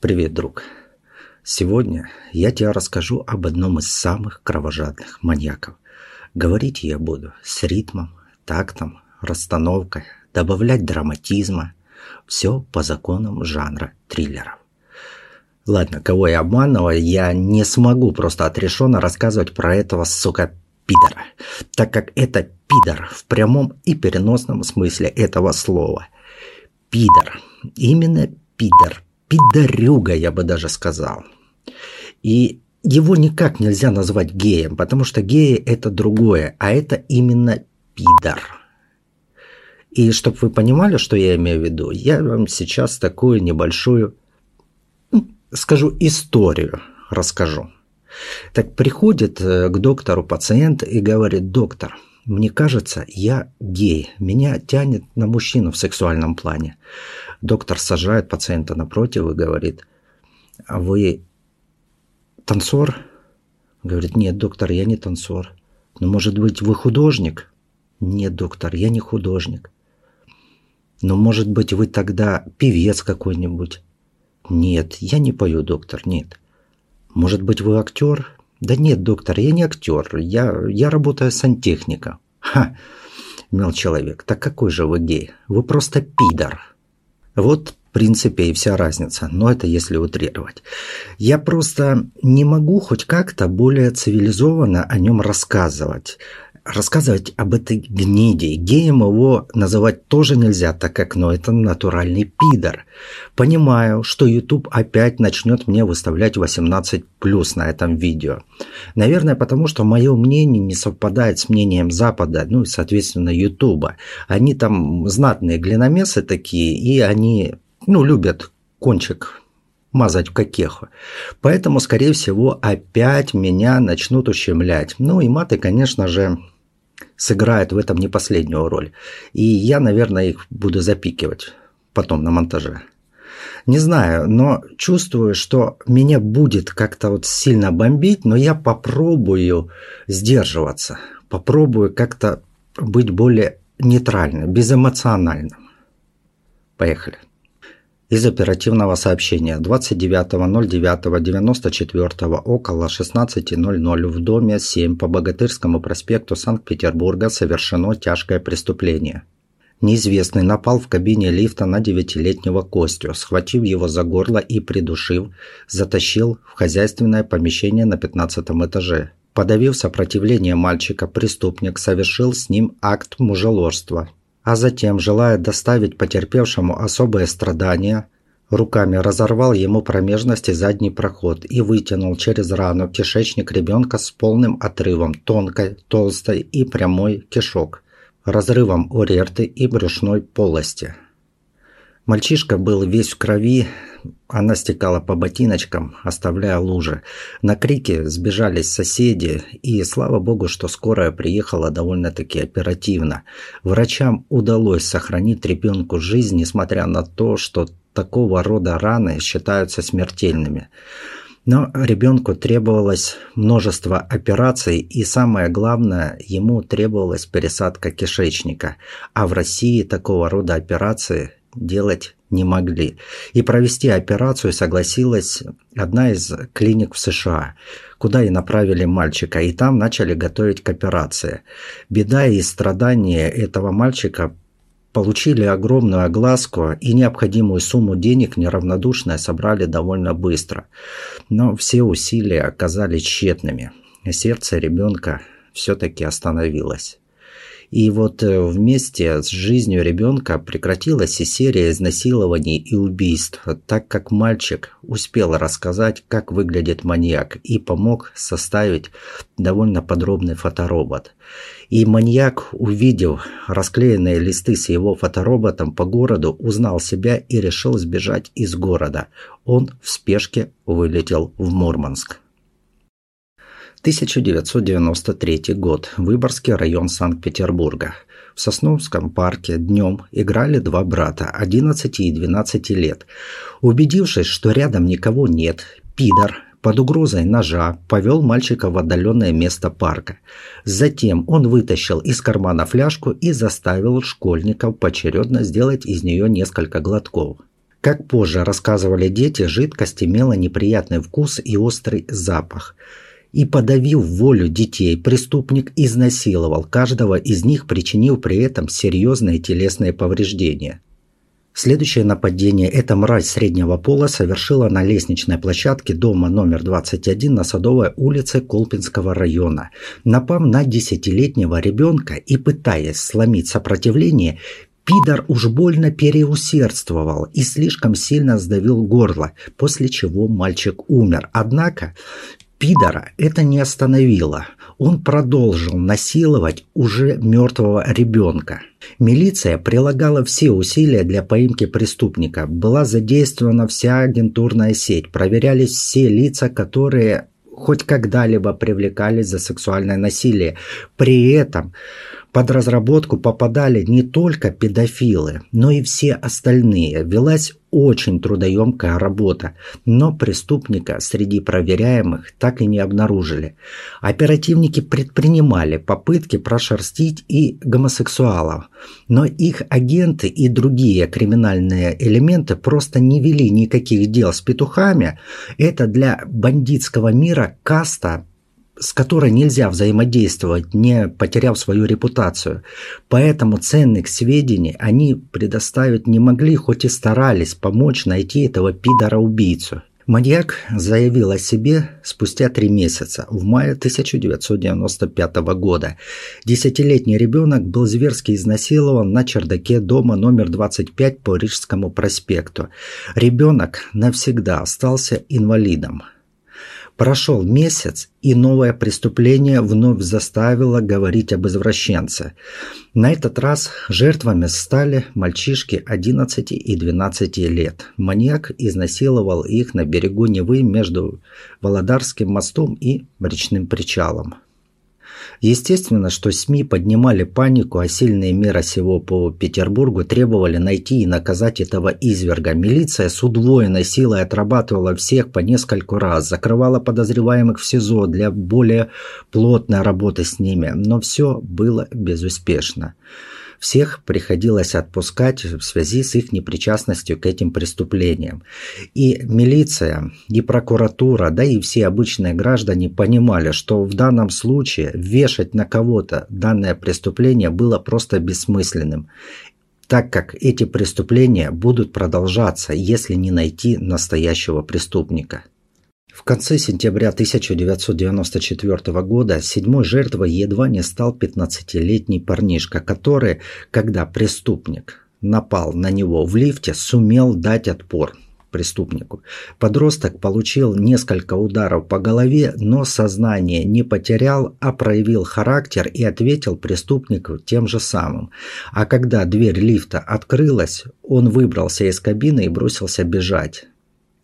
Привет, друг. Сегодня я тебе расскажу об одном из самых кровожадных маньяков. Говорить я буду с ритмом, тактом, расстановкой, добавлять драматизма. Все по законам жанра триллеров. Ладно, кого я обманываю, я не смогу просто отрешенно рассказывать про этого, сука, пидора, так как это пидор в прямом и переносном смысле этого слова. Пидор. Именно пидор пидорюга, я бы даже сказал. И его никак нельзя назвать геем, потому что геи это другое, а это именно пидор. И чтобы вы понимали, что я имею в виду, я вам сейчас такую небольшую, скажу, историю расскажу. Так приходит э, к доктору пациент и говорит, доктор, мне кажется, я гей, меня тянет на мужчину в сексуальном плане. Доктор сажает пациента напротив и говорит, а вы танцор? Говорит, нет, доктор, я не танцор. Ну, может быть, вы художник? Нет, доктор, я не художник. Но, может быть, вы тогда певец какой-нибудь? Нет, я не пою, доктор, нет. Может быть, вы актер? Да нет, доктор, я не актер, я, я работаю сантехником. Ха, мил человек, так какой же вы гей? Вы просто пидор. Вот, в принципе, и вся разница, но это если утрировать. Я просто не могу хоть как-то более цивилизованно о нем рассказывать рассказывать об этой гниде. Геем его называть тоже нельзя, так как, ну, это натуральный пидор. Понимаю, что YouTube опять начнет мне выставлять 18 плюс на этом видео. Наверное, потому что мое мнение не совпадает с мнением Запада, ну и, соответственно, YouTube. Они там знатные глиномесы такие, и они, ну, любят кончик мазать в кокеху. Поэтому, скорее всего, опять меня начнут ущемлять. Ну и маты, конечно же, сыграют в этом не последнюю роль. И я, наверное, их буду запикивать потом на монтаже. Не знаю, но чувствую, что меня будет как-то вот сильно бомбить, но я попробую сдерживаться. Попробую как-то быть более нейтральным, безэмоциональным. Поехали. Из оперативного сообщения 29.09.94 около 16.00 в доме 7 по Богатырскому проспекту Санкт-Петербурга совершено тяжкое преступление. Неизвестный напал в кабине лифта на девятилетнего Костю, схватив его за горло и придушив, затащил в хозяйственное помещение на 15 этаже. Подавив сопротивление мальчика, преступник совершил с ним акт мужеложства, а затем, желая доставить потерпевшему особое страдание, руками разорвал ему промежность и задний проход и вытянул через рану кишечник ребенка с полным отрывом тонкой, толстой и прямой кишок, разрывом урерты и брюшной полости. Мальчишка был весь в крови, она стекала по ботиночкам, оставляя лужи. На крики сбежались соседи, и слава богу, что скорая приехала довольно-таки оперативно. Врачам удалось сохранить ребенку жизнь, несмотря на то, что такого рода раны считаются смертельными. Но ребенку требовалось множество операций, и самое главное, ему требовалась пересадка кишечника. А в России такого рода операции делать не могли. И провести операцию согласилась одна из клиник в США, куда и направили мальчика, и там начали готовить к операции. Беда и страдания этого мальчика получили огромную огласку и необходимую сумму денег неравнодушные собрали довольно быстро. Но все усилия оказались тщетными. Сердце ребенка все-таки остановилось. И вот э, вместе с жизнью ребенка прекратилась и серия изнасилований и убийств, так как мальчик успел рассказать, как выглядит маньяк, и помог составить довольно подробный фоторобот. И маньяк, увидев расклеенные листы с его фотороботом по городу, узнал себя и решил сбежать из города. Он в спешке вылетел в Мурманск. 1993 год. Выборгский район Санкт-Петербурга. В Сосновском парке днем играли два брата, 11 и 12 лет. Убедившись, что рядом никого нет, пидор под угрозой ножа повел мальчика в отдаленное место парка. Затем он вытащил из кармана фляжку и заставил школьников поочередно сделать из нее несколько глотков. Как позже рассказывали дети, жидкость имела неприятный вкус и острый запах. И подавив волю детей, преступник изнасиловал каждого из них, причинив при этом серьезные телесные повреждения. Следующее нападение эта мразь среднего пола совершила на лестничной площадке дома номер 21 на Садовой улице Колпинского района. Напав на десятилетнего ребенка и пытаясь сломить сопротивление, Пидор уж больно переусердствовал и слишком сильно сдавил горло, после чего мальчик умер. Однако Пидора это не остановило. Он продолжил насиловать уже мертвого ребенка. Милиция прилагала все усилия для поимки преступника. Была задействована вся агентурная сеть. Проверялись все лица, которые хоть когда-либо привлекались за сексуальное насилие. При этом под разработку попадали не только педофилы, но и все остальные. Велась очень трудоемкая работа, но преступника среди проверяемых так и не обнаружили. Оперативники предпринимали попытки прошерстить и гомосексуалов, но их агенты и другие криминальные элементы просто не вели никаких дел с петухами. Это для бандитского мира каста с которой нельзя взаимодействовать, не потеряв свою репутацию. Поэтому ценных сведений они предоставить не могли, хоть и старались помочь найти этого пидора-убийцу. Маньяк заявил о себе спустя три месяца, в мае 1995 года. Десятилетний ребенок был зверски изнасилован на чердаке дома номер 25 по Рижскому проспекту. Ребенок навсегда остался инвалидом. Прошел месяц, и новое преступление вновь заставило говорить об извращенце. На этот раз жертвами стали мальчишки 11 и 12 лет. Маньяк изнасиловал их на берегу Невы между Володарским мостом и речным причалом. Естественно, что СМИ поднимали панику, а сильные меры сего по Петербургу требовали найти и наказать этого изверга. Милиция с удвоенной силой отрабатывала всех по нескольку раз, закрывала подозреваемых в СИЗО для более плотной работы с ними, но все было безуспешно. Всех приходилось отпускать в связи с их непричастностью к этим преступлениям. И милиция, и прокуратура, да и все обычные граждане понимали, что в данном случае вешать на кого-то данное преступление было просто бессмысленным так как эти преступления будут продолжаться, если не найти настоящего преступника. В конце сентября 1994 года седьмой жертвой едва не стал 15-летний парнишка, который, когда преступник напал на него в лифте, сумел дать отпор преступнику. Подросток получил несколько ударов по голове, но сознание не потерял, а проявил характер и ответил преступнику тем же самым. А когда дверь лифта открылась, он выбрался из кабины и бросился бежать.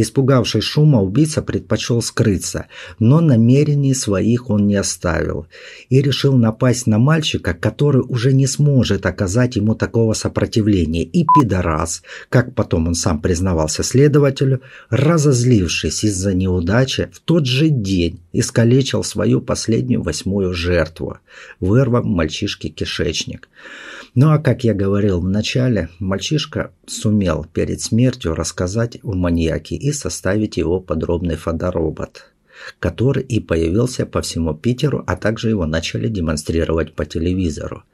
Испугавшись шума, убийца предпочел скрыться, но намерений своих он не оставил и решил напасть на мальчика, который уже не сможет оказать ему такого сопротивления. И пидорас, как потом он сам признавался следователю, разозлившись из-за неудачи, в тот же день искалечил свою последнюю восьмую жертву, вырвав мальчишке кишечник. Ну а как я говорил в начале, мальчишка сумел перед смертью рассказать о маньяке и составить его подробный фоторобот, который и появился по всему Питеру, а также его начали демонстрировать по телевизору.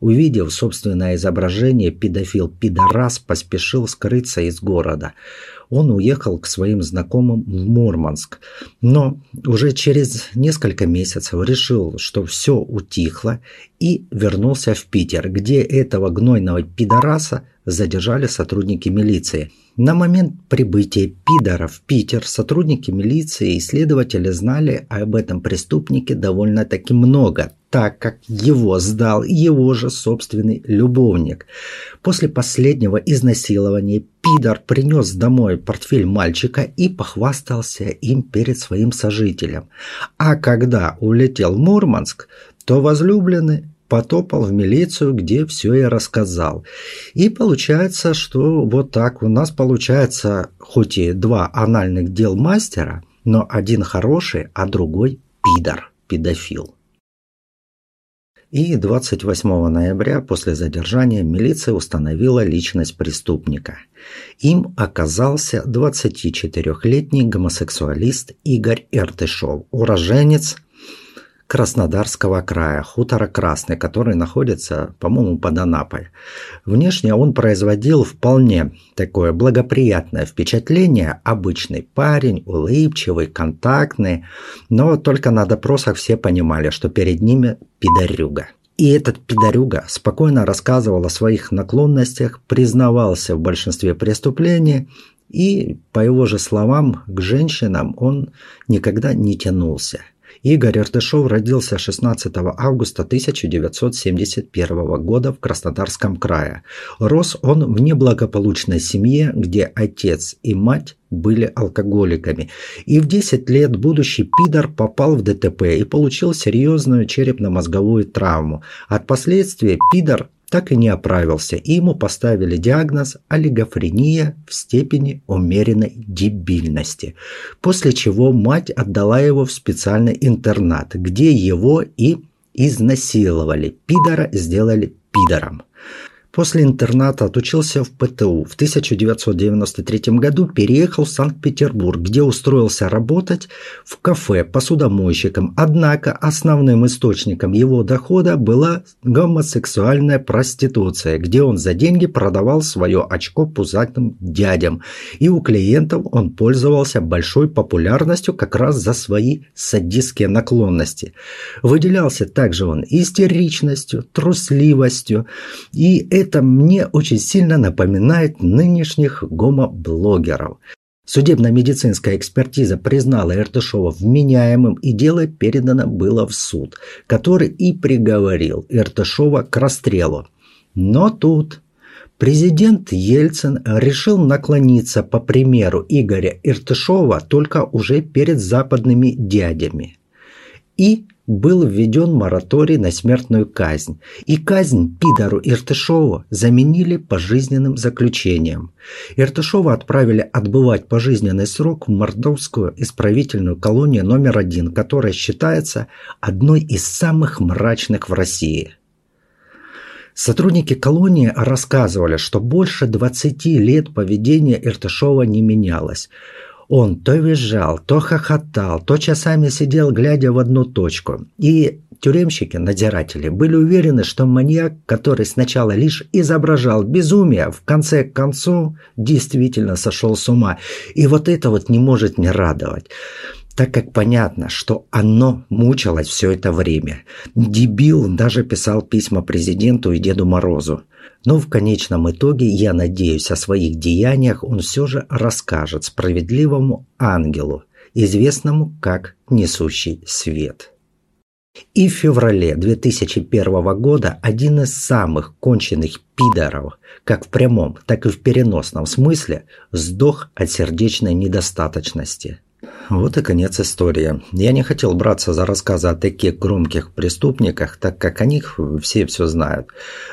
Увидев собственное изображение, педофил-пидорас поспешил скрыться из города – он уехал к своим знакомым в Мурманск. Но уже через несколько месяцев решил, что все утихло и вернулся в Питер, где этого гнойного пидораса задержали сотрудники милиции. На момент прибытия пидора в Питер сотрудники милиции и следователи знали об этом преступнике довольно-таки много, так как его сдал его же собственный любовник. После последнего изнасилования пидор принес домой портфель мальчика и похвастался им перед своим сожителем. А когда улетел в Мурманск, то возлюбленный потопал в милицию, где все и рассказал. И получается, что вот так у нас получается хоть и два анальных дел мастера, но один хороший, а другой пидор, педофил. И 28 ноября после задержания милиция установила личность преступника. Им оказался 24-летний гомосексуалист Игорь Эртышов, уроженец Краснодарского края, хутора Красный, который находится, по-моему, под Анапой. Внешне он производил вполне такое благоприятное впечатление. Обычный парень, улыбчивый, контактный, но только на допросах все понимали, что перед ними пидорюга. И этот пидорюга спокойно рассказывал о своих наклонностях, признавался в большинстве преступлений, и, по его же словам, к женщинам он никогда не тянулся – Игорь Артышов родился 16 августа 1971 года в Краснодарском крае. Рос он в неблагополучной семье, где отец и мать были алкоголиками. И в 10 лет будущий пидор попал в ДТП и получил серьезную черепно-мозговую травму. От последствий пидор так и не оправился, и ему поставили диагноз олигофрения в степени умеренной дебильности, после чего мать отдала его в специальный интернат, где его и изнасиловали. Пидора сделали пидором. После интерната отучился в ПТУ. В 1993 году переехал в Санкт-Петербург, где устроился работать в кафе посудомойщиком. Однако основным источником его дохода была гомосексуальная проституция, где он за деньги продавал свое очко пузатым дядям. И у клиентов он пользовался большой популярностью как раз за свои садистские наклонности. Выделялся также он истеричностью, трусливостью и это мне очень сильно напоминает нынешних гомоблогеров. Судебно-медицинская экспертиза признала Иртышова вменяемым, и дело передано было в суд, который и приговорил Иртышова к расстрелу. Но тут президент Ельцин решил наклониться по примеру Игоря Иртышова только уже перед западными дядями. И был введен мораторий на смертную казнь, и казнь пидору Иртышову заменили пожизненным заключением. Иртышова отправили отбывать пожизненный срок в Мордовскую исправительную колонию номер один, которая считается одной из самых мрачных в России. Сотрудники колонии рассказывали, что больше 20 лет поведение Иртышова не менялось. Он то визжал, то хохотал, то часами сидел, глядя в одну точку. И тюремщики, надзиратели, были уверены, что маньяк, который сначала лишь изображал безумие, в конце концов действительно сошел с ума. И вот это вот не может не радовать так как понятно, что оно мучилось все это время. Дебил даже писал письма президенту и Деду Морозу. Но в конечном итоге, я надеюсь, о своих деяниях он все же расскажет справедливому ангелу, известному как несущий свет. И в феврале 2001 года один из самых конченных пидоров, как в прямом, так и в переносном смысле, сдох от сердечной недостаточности – вот и конец истории. Я не хотел браться за рассказы о таких громких преступниках, так как о них все все знают.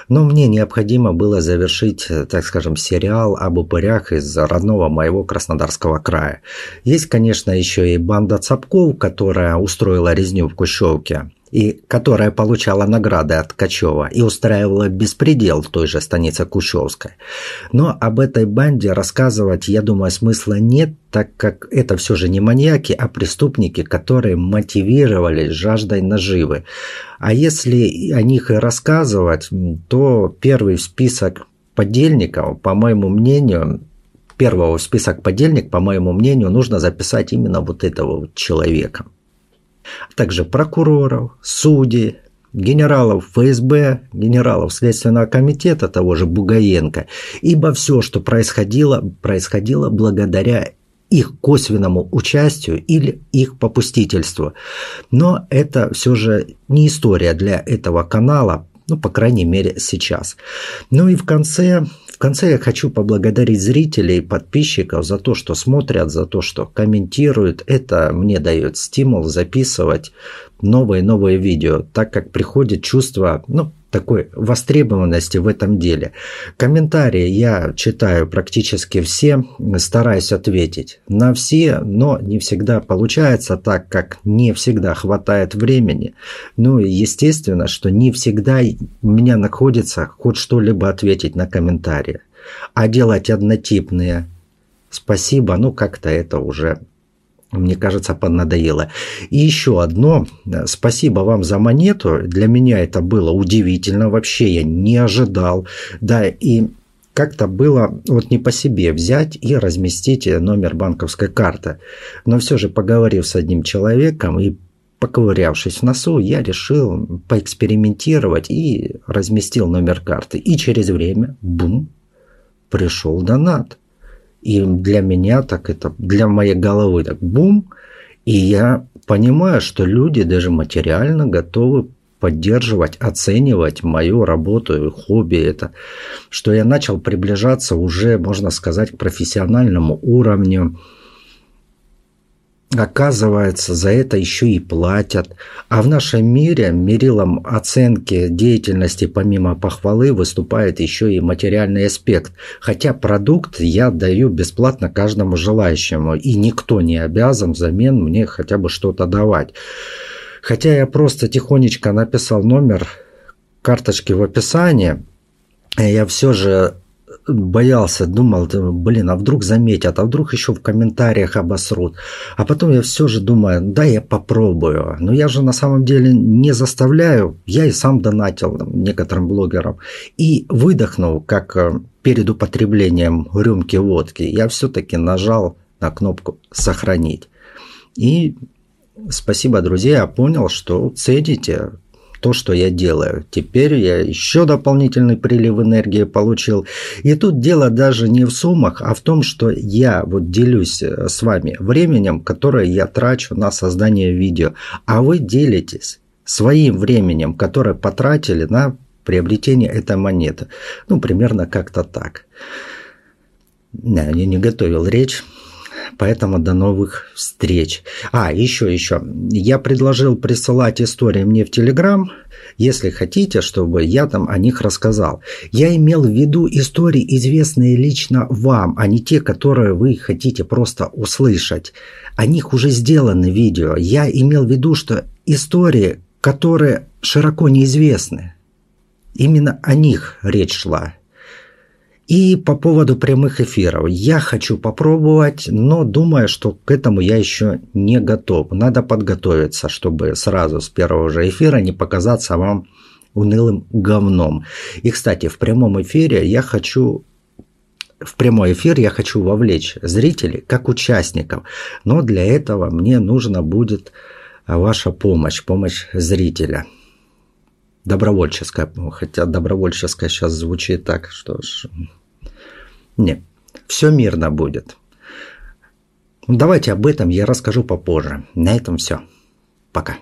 Но мне необходимо было завершить, так скажем, сериал об упырях из родного моего Краснодарского края. Есть, конечно, еще и банда Цапков, которая устроила резню в Кущевке и которая получала награды от Ткачева и устраивала беспредел в той же станице Кущевской. Но об этой банде рассказывать, я думаю, смысла нет, так как это все же не маньяки, а преступники, которые мотивировались жаждой наживы. А если о них и рассказывать, то первый в список подельников, по моему мнению, первого в список подельник, по моему мнению, нужно записать именно вот этого вот человека а также прокуроров, судей, генералов ФСБ, генералов Следственного комитета того же Бугаенко, ибо все, что происходило, происходило благодаря их косвенному участию или их попустительству. Но это все же не история для этого канала, ну, по крайней мере, сейчас. Ну и в конце конце я хочу поблагодарить зрителей подписчиков за то, что смотрят, за то, что комментируют. Это мне дает стимул записывать новые-новые видео, так как приходит чувство, ну, такой востребованности в этом деле. Комментарии я читаю практически все, стараюсь ответить на все, но не всегда получается так, как не всегда хватает времени. Ну и естественно, что не всегда у меня находится хоть что-либо ответить на комментарии. А делать однотипные спасибо, ну как-то это уже мне кажется, поднадоело. И еще одно. Спасибо вам за монету. Для меня это было удивительно. Вообще я не ожидал. Да, и как-то было вот не по себе взять и разместить номер банковской карты. Но все же, поговорив с одним человеком и поковырявшись в носу, я решил поэкспериментировать и разместил номер карты. И через время, бум, пришел донат. И для меня так это, для моей головы так бум. И я понимаю, что люди даже материально готовы поддерживать, оценивать мою работу и хобби. Это, что я начал приближаться уже, можно сказать, к профессиональному уровню Оказывается, за это еще и платят. А в нашем мире мерилом оценки деятельности помимо похвалы выступает еще и материальный аспект. Хотя продукт я даю бесплатно каждому желающему, и никто не обязан взамен мне хотя бы что-то давать. Хотя я просто тихонечко написал номер карточки в описании, я все же боялся, думал, блин, а вдруг заметят, а вдруг еще в комментариях обосрут. А потом я все же думаю, да, я попробую. Но я же на самом деле не заставляю. Я и сам донатил некоторым блогерам. И выдохнул, как э, перед употреблением рюмки водки, я все-таки нажал на кнопку «Сохранить». И спасибо, друзья, я понял, что цедите то, что я делаю. Теперь я еще дополнительный прилив энергии получил. И тут дело даже не в суммах, а в том, что я вот делюсь э, с вами временем, которое я трачу на создание видео, а вы делитесь своим временем, которое потратили на приобретение этой монеты. Ну, примерно как-то так. Я не готовил речь. Поэтому до новых встреч. А, еще, еще. Я предложил присылать истории мне в Телеграм, если хотите, чтобы я там о них рассказал. Я имел в виду истории, известные лично вам, а не те, которые вы хотите просто услышать. О них уже сделаны видео. Я имел в виду, что истории, которые широко неизвестны. Именно о них речь шла. И по поводу прямых эфиров. Я хочу попробовать, но думаю, что к этому я еще не готов. Надо подготовиться, чтобы сразу с первого же эфира не показаться вам унылым говном. И, кстати, в прямом эфире я хочу в прямой эфир я хочу вовлечь зрителей как участников, но для этого мне нужна будет ваша помощь, помощь зрителя. Добровольческая, хотя добровольческая сейчас звучит так, что ж, нет, все мирно будет. Давайте об этом я расскажу попозже. На этом все. Пока.